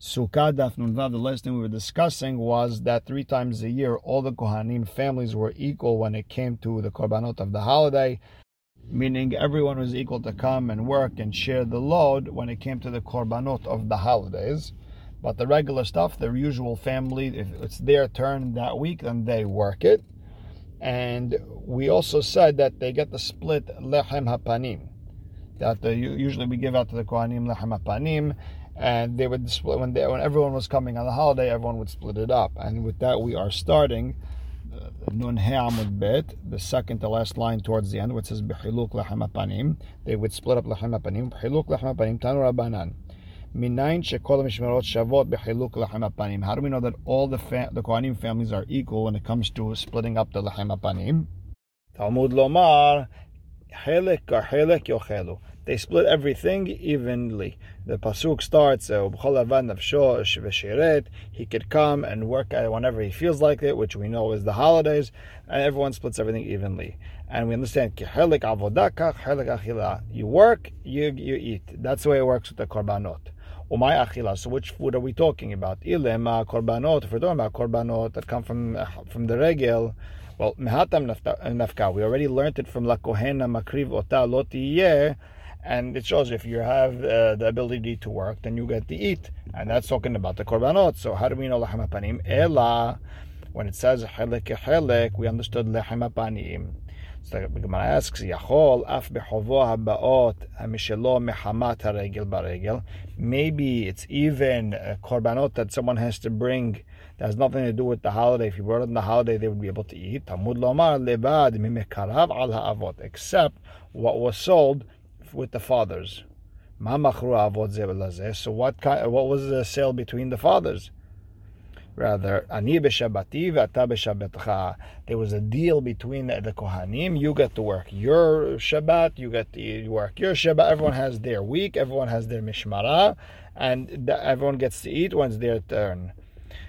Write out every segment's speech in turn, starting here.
Sukkah Daf Nunvav, the last thing we were discussing was that three times a year all the Kohanim families were equal when it came to the Korbanot of the holiday, meaning everyone was equal to come and work and share the load when it came to the Korbanot of the holidays. But the regular stuff, the usual family, if it's their turn that week, then they work it. And we also said that they get the split lechem hapanim. That usually we give out to the Kohanim lechem hapanim, and they would split when they, when everyone was coming on the holiday, everyone would split it up. And with that, we are starting uh, Nun Amud Bet, the second to last line towards the end, which says B'chiluk Lechem Apanim. They would split up Lechem Apanim. B'chiluk Lechem Apanim Tanu Rabbanan. Minayin shekol mishmerot shavot apanim. How do we know that all the fa- the Kohanim families are equal when it comes to splitting up the lechem apanim? Talmud lomar helek helek yochelu. They split everything evenly. The pasuk starts, uh, he could come and work whenever he feels like it, which we know is the holidays, and everyone splits everything evenly. And we understand, you work, you, you eat. That's the way it works with the korbanot. Umay achila. So which food are we talking about? Ilema korbanot. If we're talking about korbanot that come from from the regel, well, mehatam nafka. We already learned it from la kohena makriv ota lotiyeh and it shows if you have uh, the ability to work, then you get to eat, and that's talking about the korbanot. So how do we know lechem panim? Ela, when it says chelek chelek, we understood lechem panim. So the Gemara asks, Yachol af bechovo habaot hamishelo mechamat haregel baregel. Maybe it's even korbanot that someone has to bring that has nothing to do with the holiday. If you brought it on the holiday, they would be able to eat. Talmud lomar levad mimekarav al ha'avot, except what was sold with the fathers. So what kind, what was the sale between the fathers? Rather, ani b'shabati v'ata There was a deal between the, kohanim. You get to work your Shabbat, you get to work your Shabbat. Everyone has their week, everyone has their mishmara, and everyone gets to eat when it's their turn.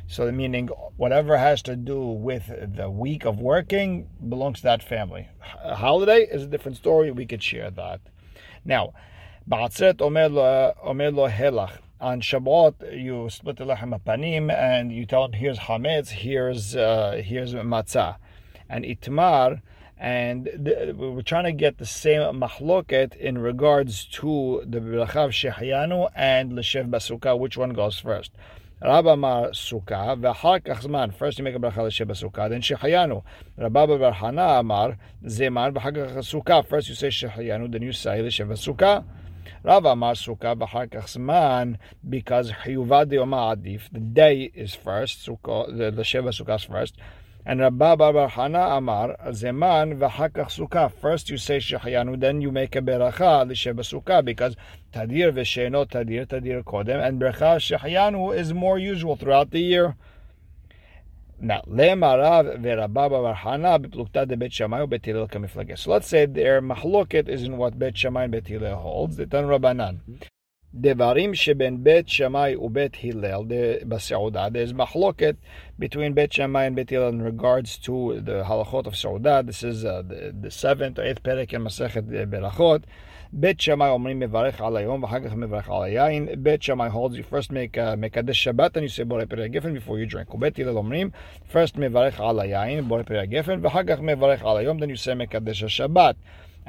So, meaning whatever has to do with the week of working belongs to that family. A holiday is a different story. We could share that. Now, Ba'atzeret omer lo helach. On Shabbat, you split the lechem panim and you tell him, here's hametz, here's uh, here's matzah, and itmar. And we're trying to get the same mahloket in regards to the brachav shehyanu and l'shev basuka. Which one goes first? Rav Amar Sukkah, V'achar zman. First you make a bracha l'shem Sukkah, then Shechayanu. Rabba Bar Hana Amar, Zeman, V'achar kach First you say Shechayanu, then you say l'shem Sukkah. Rav Amar Sukkah, V'achar zman, because Chiyuvah Deoma Adif, the day is first, Sukkah, the, the Sukkah is first. And Rabba Bar Hana Amar Zeman v'Hakach Sukkah. First you say Shechayanu, then you make a beracha l'sheba Sukkah because Tadir v'Sheno Tadir Tadir Kodem, and beracha Shechayanu is more usual throughout the year. Now, le'marav ve'Rabba Bar Hana b'plukta de Bet Shammai u'Bet. So let's say their mahloket is in what Bet Shammai and holds. The Tan Rabbanan. Devarim sheben bet shemai ubet Hillel. Baseudah, there's machloket between bet shemai and bet Hillel in regards to the halachot of Seudah. This is uh, the, the, seventh or eighth perek in Masechet Berachot. Bet shemai omrim mevarech al hayom v'hagach mevarech al hayayin. Bet Shammai holds you first make uh, mekadesh Shabbat and you say borei perek gefen before you drink. Ubet Hillel omrim first mevarech al hayayin borei perek gefen v'hagach mevarech al hayom. Then you say mekadesh Shabbat.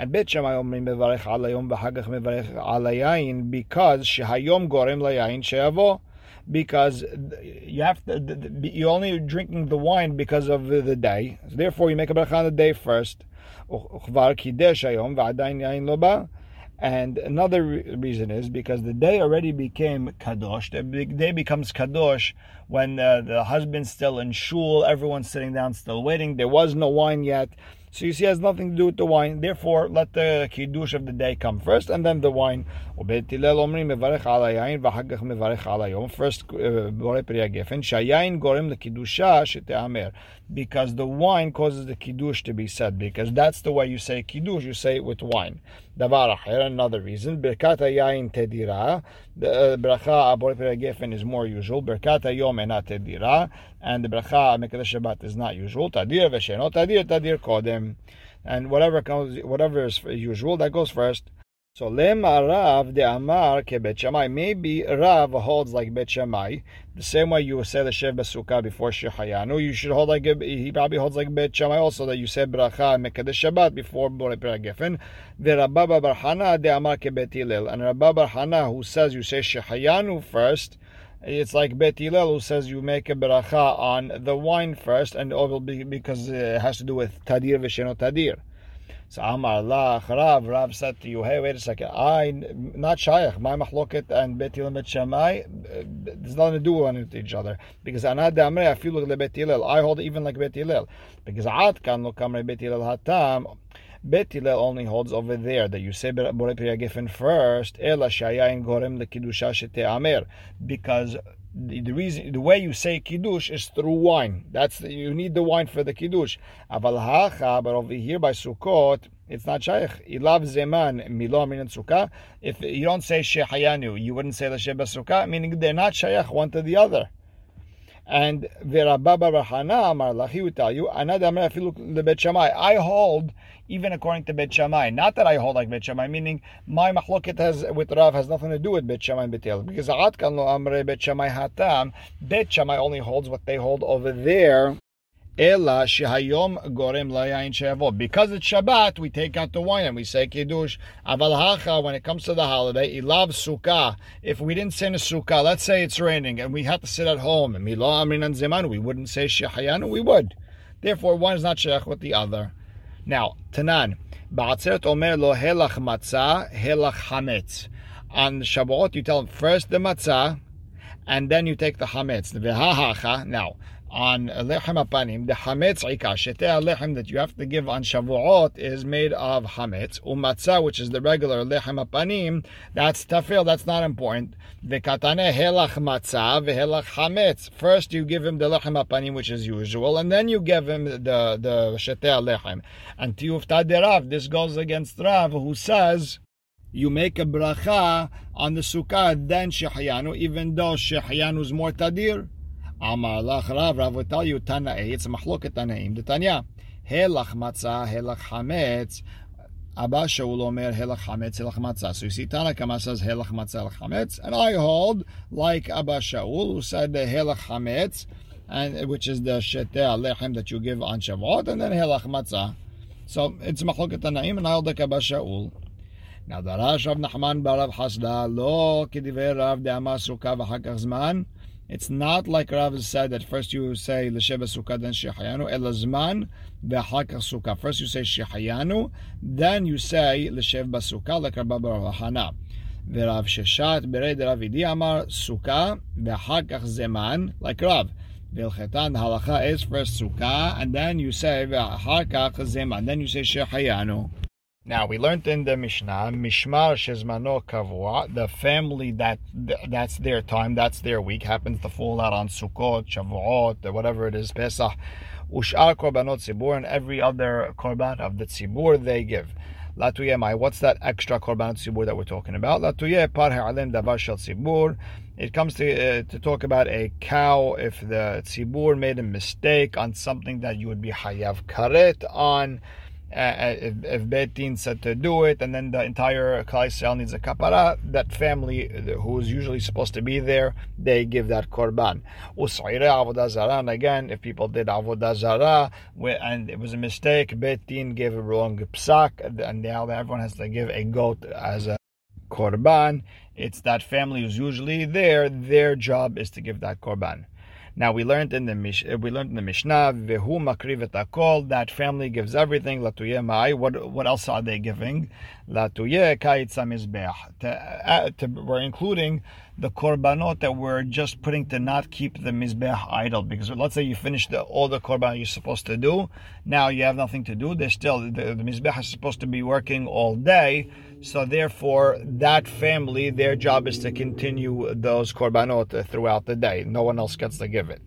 And bitcham ayomrim mevarech alayom v'hagach mevarech al because shehayom gorem layayin sheavo. Because you have to, you only drinking the wine because of the day. So therefore, you make a bracha on the day first. And another reason is because the day already became kadosh. The day becomes kadosh when uh, the husband's still in shul, everyone's sitting down, still waiting. There was no wine yet. So you see, it has nothing to do with the wine. Therefore, let the kiddush of the day come first, and then the wine. First, uh, because the wine causes the kiddush to be said. Because that's the way you say kiddush. You say it with wine. Another reason. Birkat yain tedira. The uh, bracha pri gefen is more usual. Birkat yom not tedira, and the bracha mekadesh Shabbat is not usual. Tadir v'sheno tadir tadir kodem, and whatever comes, whatever is usual that goes first. So lema Rav de Amar ke Bet Shammai. Maybe Rav holds like Bet Shammai. The same way you say the Shev Basukah before Shehayanu, you should hold like he probably holds like Bet Shammai also that you say Bracha Mekadesh Shabbat before Borei Gefen. The Rabba Bar Hana de Amar ke Bet Hillel. And Rabba Bar Hana who says you say Shehayanu first. It's like Bet Hillel who says you make a bracha on the wine first, and it will be because it has to do with Tadir v'Sheno Tadir. So Amar Lach Rav, Rav said to you, hey, wait a second, I, not Shayach, my Mahloket and Bet Hillel Bet Shammai, uh, there's nothing to do with each other. Because Anad Amre, I feel like Bet Hillel, I hold even like Bet Hillel. Because Ad Kan Lo Kamre Bet Hillel Hatam, Bet Hillel only holds over there that you say Borei Pri Gefen first, Ela Shayayin Gorem Le Kiddusha Shete Amer. Because the, the, reason the way you say kiddush is through wine. That's the, you need the wine for the kiddush. Aval hacha, but over here by Sukkot, it's not shaykh. Ilav zeman milo min sukkah. If you don't say shehayanu, you wouldn't say the sheba sukkah, meaning they're not shaykh one to the other. And Verababa Rahana Amar Lachi will tell you. I hold even according to Bet Shammai. Not that I hold like Bet Shammai, meaning my machloket has with Rav has nothing to do with Bet Shammai and Betel. Because Atkan lo Amre Bet Shammai Hatam, Bet Shammai only holds what they hold over there Ela shehayom gorem layayin. Because it's Shabbat, we take out the wine and we say kiddush. Aval hacha, when it comes to the holiday, ilav sukkah. If we didn't say a sukkah, let's say it's raining and we have to sit at home, milo amrin and zeman, we wouldn't say shehayanu, we would. Therefore, one is not sheikh with the other. Now, Tanan, ba'atzeret omer lo helach matzah, helach hametz. On Shabbat, you tell them first the matzah, and then you take the hametz. Now, on lechem apanim, the hametz ika, shetei lechem that you have to give on Shavuot is made of hametz. Umatzah, which is the regular lechem apanim, that's tafil, that's not important. Vekatane helach matzah, vehelach hametz. First you give him the lechem apanim, which is usual, and then you give him the, the shetei lechem. And tiyufta derav, this goes against Rav, who says, you make a bracha on the sukkah, then shehayanu, even though shehayanu is more tadir. Amar lach Rav, Rav will tell you Tana'i, it's machloket Tanaim. The Tanya, Helach matzah, helach hametz. Abba Shaul omer helach hametz, helach matzah. So you see, Tanakama says helach matzah, helach hametz, and I hold like Abba Shaul who said the helach hametz, and which is the sheteh alechem that you give on Shavuot, and then helach matzah. So it's machloket Tanaim, and I hold like Abba Shaul. Now the Rash of Nachman barav Hasda lo kediver Rav de Amasuka v'chakach zman. It's not like Rav said that first you say l'sheva sukkah then shehayanu elazman v'hakach sukkah. First you say shehayanu, then you say l'shev basukah like Rabbi Hana. V'Rav Sheshat bered Rav Idi Amar sukkah v'hakach zeman like Rav. V'ilchetan halacha is first sukkah and then you say v'hakach zeman. Then you say shehayanu. Now we learned in the Mishnah, Mishmar Shezmano Kavua, the family that that's their time, that's their week, happens to fall out on Sukkot, Shavuot, whatever it is, Pesach, Ushar Korbanot Tzibur, and every other Korban of the Tzibur they give. Latuye Mai, what's that extra Korban Tzibur that we're talking about? Latuye Par Ha'alim Davar Shel. It comes to uh, to talk about a cow if the Tzibur made a mistake on something that you would be Hayav Karet on uh, if, if Beit Din said to do it, and then the entire Klal needs a kapara, that family who is usually supposed to be there, they give that korban. Usaira Avodazara, and again, if people did avodah zara and it was a mistake, Beit Din gave a wrong psak, and now everyone has to give a goat as a korban. It's that family who's usually there. Their job is to give that korban. Now we learned in the Mish, uh, we learned in the Mishnah, vehu makriv akol. That family gives everything. Latuye mai. What what else are they giving? Latuye kaitza mizbeach. We're including the korbanot that we're just putting to not keep the mizbeach idle. Because let's say you finish the, all the korban you're supposed to do. Now you have nothing to do. There's still the, the mizbeach is supposed to be working all day. So therefore, that family, their job is to continue those korbanot throughout the day. No one else gets to give it.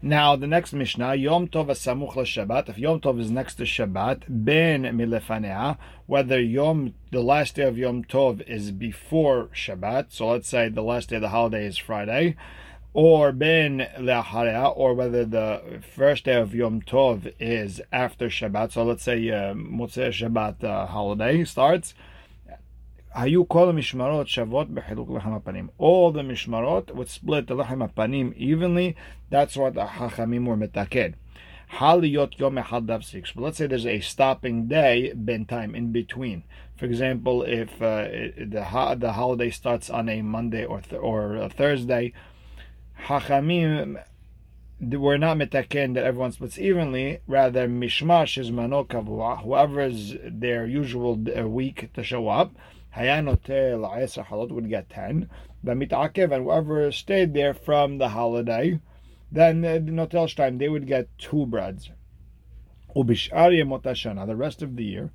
Now, the next Mishnah, Yom Tov Asamuch Shabbat. If Yom Tov is next to Shabbat, Ben Milefanea, whether Yom, the last day of Yom Tov is before Shabbat, so let's say the last day of the holiday is Friday, or Ben Le'acharea, or whether the first day of Yom Tov is after Shabbat, so let's say uh, Shabbat uh, holiday starts, Hayu kol mishmarot shavot bechiluk lechem apanim. All the mishmarot would split the lechem apanim evenly. That's what the hachamim were metaked. Haliyot yom echad davsik. But let's say there's a stopping day, ben time in between. For example, if uh, the the holiday starts on a Monday or th- or a Thursday, hachamim we're not metaken that everyone splits evenly. Rather, mishmash is manokavua, whoever's their usual uh, week to show up hayanotel halot would get ten. The mitakev and whoever stayed there from the holiday, then uh, the notel time they would get two breads. Yemot the rest of the year,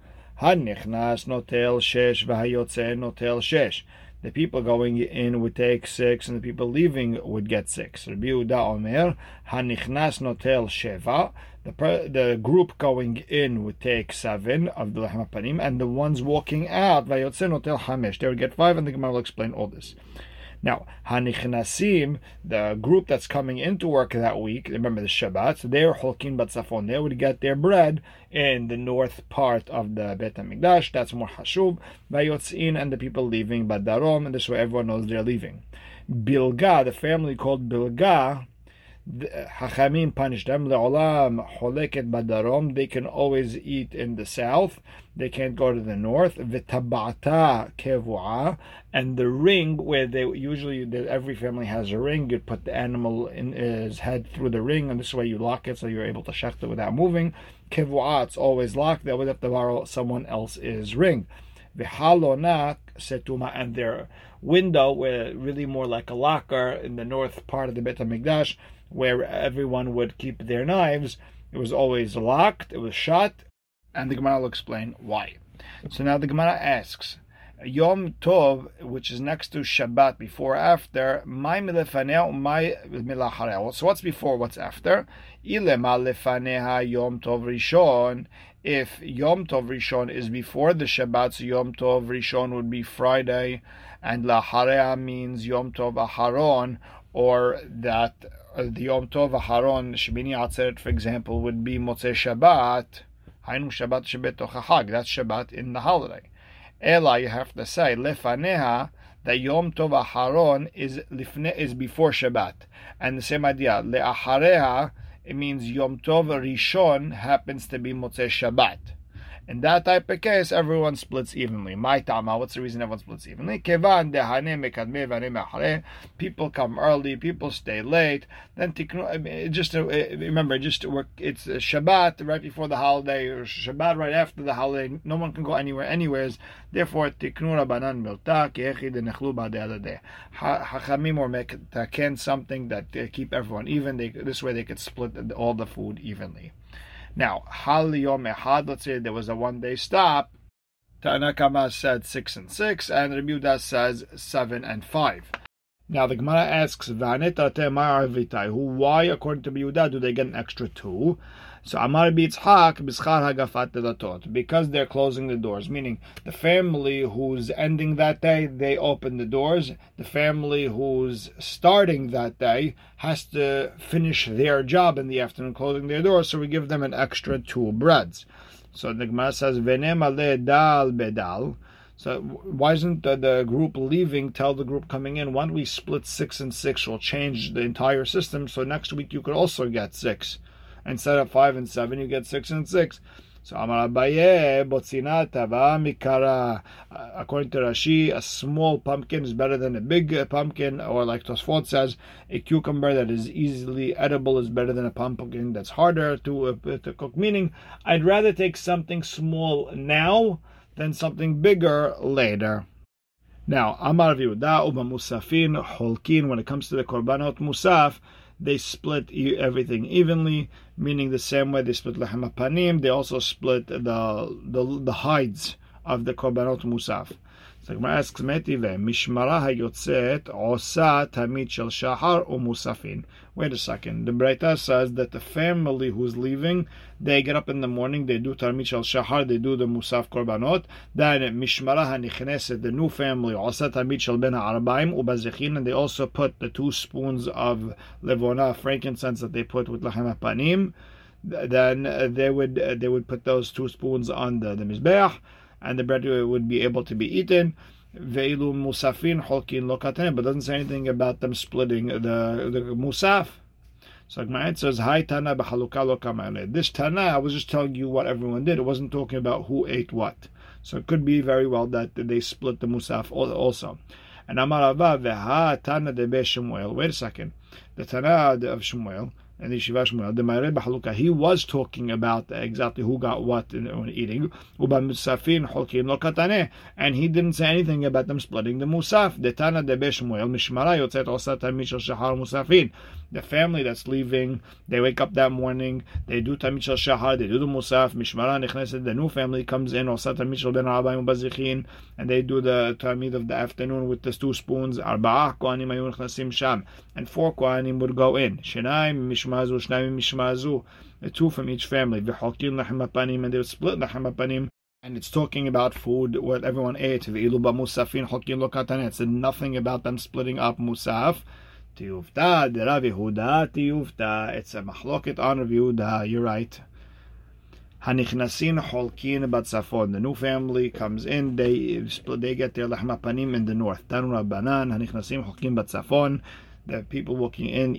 shesh v'hayotze notel shesh the people going in would take six, and the people leaving would get six. Rabbi Yehuda Omer, Hanichnas Notel Sheva. The, the group going in would take seven of the Lechem and the ones walking out, Vayotze Notel Hamesh, they would get five, and the Gemara will explain all this. Now, Hanichnasim, the group that's coming into work that week, remember the Shabbat, so they're Holkin Batzafon. They would get their bread in the north part of the Bet HaMikdash. That's more Hashub. Vayotzin, and the people leaving Badarom, and this way everyone knows they're leaving. Bilga, the family called Bilga, Hachamim punished them. Le'olam holeket badarom. They can always eat in the south. They can't go to the north. V'tabata kevua. And the ring where they usually every family has a ring. You put the animal in his head through the ring, and this way you lock it so you're able to shecht it without moving. Kevua, it's always locked. They always have to borrow someone else's ring. V'halona setuma, and their window, where really more like a locker in the north part of the Bet HaMikdash, where everyone would keep their knives. It was always locked, it was shut, and the Gemara will explain why. So now the Gemara asks, Yom Tov, which is next to Shabbat, before after, my milefaneh, my milachareh. So what's before, what's after? Ilema lefaneha Yom Tov Rishon. If Yom Tov Rishon is before the Shabbat, so Yom Tov Rishon would be Friday, and Lahareha means Yom Tov Aharon, or that the Yom Tov Aharon, Shemini Atzeret, for example, would be Motzei Shabbat, Hainu Shabbat Shebet That's Shabbat in the holiday. Ela, you have to say, Lefaneha, that Yom Tov Aharon is lifne, is before Shabbat. And the same idea, Le'ahareha, it means Yom Tov Rishon happens to be Motzei Shabbat. In that type of case, everyone splits evenly. My tama, uh, what's the reason everyone splits evenly? Kevan People come early, people stay late. Then just uh, remember, just work. It's uh, Shabbat right before the holiday, or Shabbat right after the holiday. No one can go anywhere, anywheres. Therefore, tiknu rabbanan milta keechid nechlu ba'de Hachamim or make taken something that keep everyone even. They, this way, they could split all the food evenly. Now, Hal Yom Ehad, let's say there was a one day stop. Tanakama said six and six, and Rebuda says seven and five. Now the Gemara asks, Vanetate Ma'arvitai, who Why, according to Yehuda, do they get an extra two? So Amar Bitzhak B'schar Hagafat Delatot because they're closing the doors, meaning the family who's ending that day they open the doors. The family who's starting that day has to finish their job in the afternoon, closing their doors. So we give them an extra two breads. So the Gemara says Venem Dal Bedal. So why isn't the, the, group leaving tell the group coming in? Why don't we split six and six? We'll change the entire system. So next week you could also get six instead of five and seven, you get six and six. So Amar Abaye, Botzina Tava Mikara. Uh, according to Rashi, a small pumpkin is better than a big pumpkin, or like Tosfot says, a cucumber that is easily edible is better than a pumpkin that's harder to, uh, to cook. Meaning, I'd rather take something small now than something bigger later. Now, Amar Viuda Uba Musafin Holkin, when it comes to the Korbanot Musaf, they split everything evenly, meaning the same way they split lechem panim, they also split the, the, the hides of the korbanot musaf. So asks, Metive, Mishmara hayotzet osa tamid shel shahar umusafin. Wait a second. The Breita says that the family who's leaving, they get up in the morning, they do tamid shel shahar, they do the musaf korbanot. Then Mishmara hanichneset, the new family, osa tamid shel ben ha'arbaim ubazechin, and they also put the two spoons of levona, frankincense that they put with lachem panim. Then uh, they would uh, they would put those two spoons on the, the mizbeach and the bread would be able to be eaten. Veilu musafin holkin lokatane, but doesn't say anything about them splitting the the musaf. So it says, "Hi Tana This Tana, I was just telling you what everyone did. It wasn't talking about who ate what. So it could be very well that they split the musaf also. And Amar Ava veha Tana de Shmuel. Wait a second. The Tana of Shmuel and the Shiva Shmuel, the Ma'areh B'Haluka, he was talking about exactly who got what in, when eating. And he didn't say anything about them splitting the Musaf. The Tana de Shmuel, Mishmara Yotzet Osat Mishal Shahar Musafin. The family that's leaving, they wake up that morning, they do Tamid Shal Shahar, they do the Musaf, Mishmara Nechneset, the new family comes in, Osat Tamid Shal Ben Arbaim Bazichin, and they do the Tamid of the afternoon with the two spoons, Arba'ah Kohanim Ayun Chnasim Sham, and four Kohanim would go in. Shenaim Mishmazu, Shnaim Mishmazu, two from each family. V'chokin Lachem Panim, and they would split Lachem Panim and it's talking about food, what everyone ate. It said nothing about them splitting up musaf. Tiyufta, the Rav Yehuda, Tiyufta. It's a machloket on Rav Yehuda. You're right. Hanichnasin holkin batzafon. The new family comes in. They. They get their panim in the north. Tanu Rabbanan. Hanichnasim holkin batzafon the people walking in,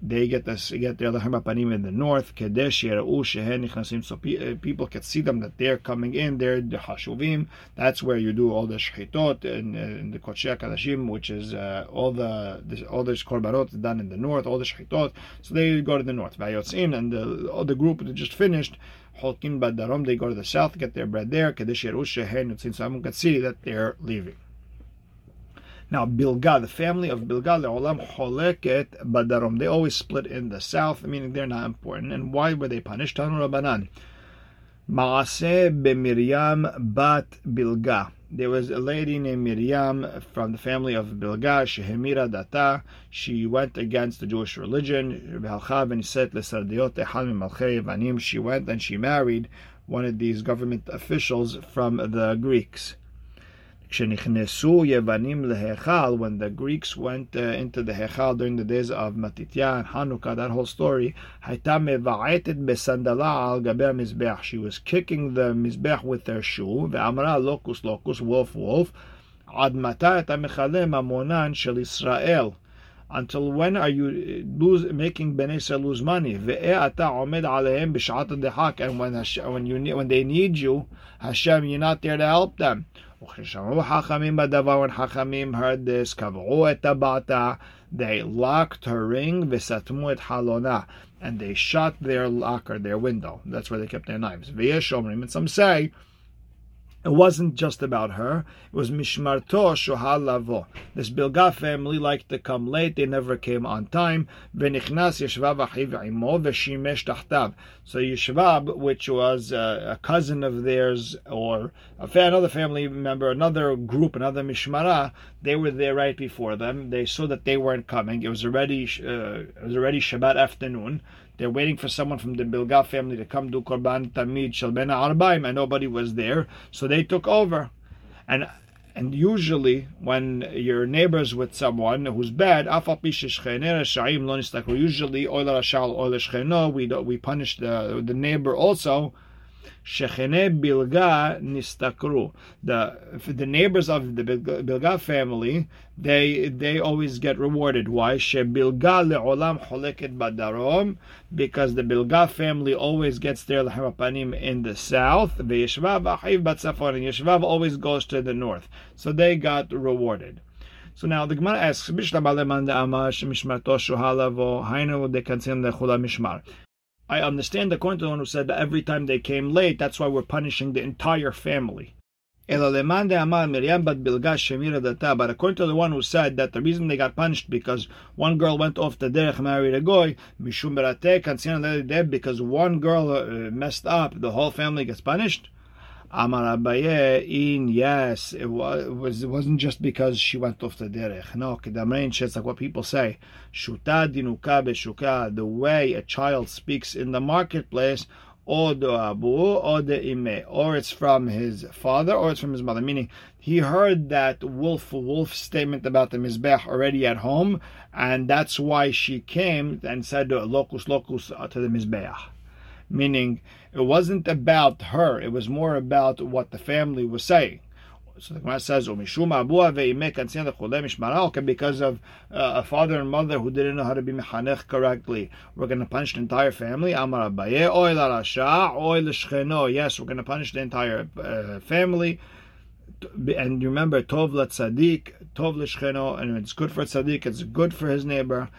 they get this, get their Lachem Panim in the north. So uh, people can see them that they're coming in. They're the Hashuvim. That's where you do all the Shchitot and, uh, the Kodesh Kadashim, which is uh, all the, the all the Korbanot done in the north, all the Shchitot. So they go to the north. Vayotzin and the, all the group that just finished. Holkin Badarom, they go to the south, get their bread there. So everyone can see that they're leaving. Now, Bilga, the family of Bilga, Le'olam Choleket Badarom, they always split in the south, meaning they're not important. And why were they punished? Tanu Rabbanan. Maaseh b'Miriam bat Bilga. There was a lady named Miriam from the family of Bilga, Shehemira Data. She went against the Jewish religion. She went and she married one of these government officials from the Greeks When the Greeks went uh, into the Hechal during the days of Matitya and Hanukkah, that whole story, she was kicking the Mizbech with their shoe, ואמרה locus locus, wolf wolf, עד מתי אתה מכלה ממונן של ישראל? Until when are you lose, making Bnei Israel lose money? And when, when, you, when they need you, Hashem, you're not there to help them. Uchishamu Hachamim Badavar, when heard this, Kavru et abata. they locked her ring, Visatmu et Halona, and they shut their locker, their window. That's where they kept their knives. Via Shomrim, and some say, it wasn't just about her. It was Mishmarto Shohal Lavo. This Bilga family liked to come late. They never came on time. V'nichnas Yeshvav Achiv Imo v'shimesh tachtav. So Yeshvav, which was a, a cousin of theirs or a, another family member, another group, another Mishmara, they were there right before them. They saw that they weren't coming. It was already uh, it was already Shabbat afternoon. They're waiting for someone from the Bilga family to come do Korban Tamid Shel Ben Arbaim, and nobody was there, so they took over. And and usually, when your neighbor's with someone who's bad, usually we we punish the the neighbor also Shechene Bilga Nistakru. The the neighbors of the Bilga family, they they always get rewarded. Why? Shebilga le'olam choleket badarom, because the Bilga family always gets their lehemapanim in the south. Ve'yeshvav achiv batzafon, and Yeshvav always goes to the north. So they got rewarded. So now the Gemara asks, "Bishla baleman de amash mishmarto shuhalavo hainu de kansim lechula mishmar." I understand according to the one who said that every time they came late, that's why we're punishing the entire family. But according to the one who said that the reason they got punished because one girl went off the derech married a goy, because one girl uh, messed up, the whole family gets punished. Amar Abaye, in yes, it was, it wasn't just because she went off the derech. No, kedamrein it's like what people say. Shuta dinuka beshuka, the way a child speaks in the marketplace, or the abu, or the ime, or it's from his father, or it's from his mother. Meaning, he heard that wolf wolf statement about the mizbech already at home, and that's why she came and said locus locus uh, to the mizbech meaning it wasn't about her, it was more about what the family was saying. So the Gemara says, because of uh, a father and mother who didn't know how to be mechanech correctly, we're going to punish the entire family. Amar Abaye, oy la rasha, oy l'shcheno. Yes, we're going to punish the entire uh, family. And remember, tov tzaddik, tov l'shcheno, and it's good for tzaddik, it's good for his neighbor,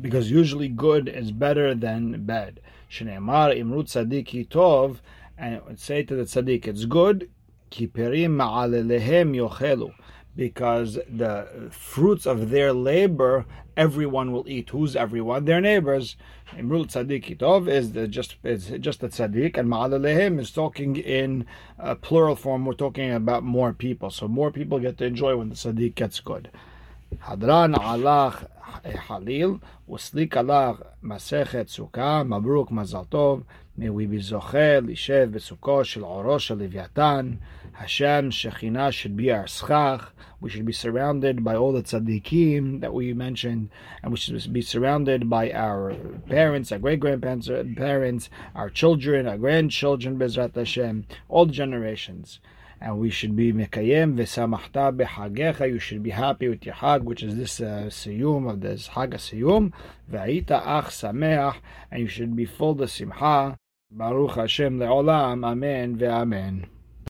because usually good is better than bad. Shneimar imrut tzaddik tov, and say to the tzaddik, it's good kiperim ma'alelehem yochelu, because the fruits of their labor everyone will eat. Who's everyone? Their neighbors. Imrul tzaddik itov is the just is just a tzaddik, and ma'alelehem is talking in a plural form. We're talking about more people, so more people get to enjoy when the tzaddik gets good. Hadran alach halil uslik alach masechet sukkah mabruk mazal tov. May we be zocher lishev besukko shel oro shel Leviatan. Hashem Shekhinah should be our schach. We should be surrounded by all the tzaddikim that we mentioned, and we should be surrounded by our parents, our great grandparents, uh, parents, our children, our grandchildren, Bezrat Hashem, all generations. And we should be mekayem v'samachta b'chagecha. You should be happy with your hag, which is this uh, siyum of this hag siyum. V'aita ach sameach, and you should be full of simcha. Baruch Hashem le'olam. Amen ve'amen.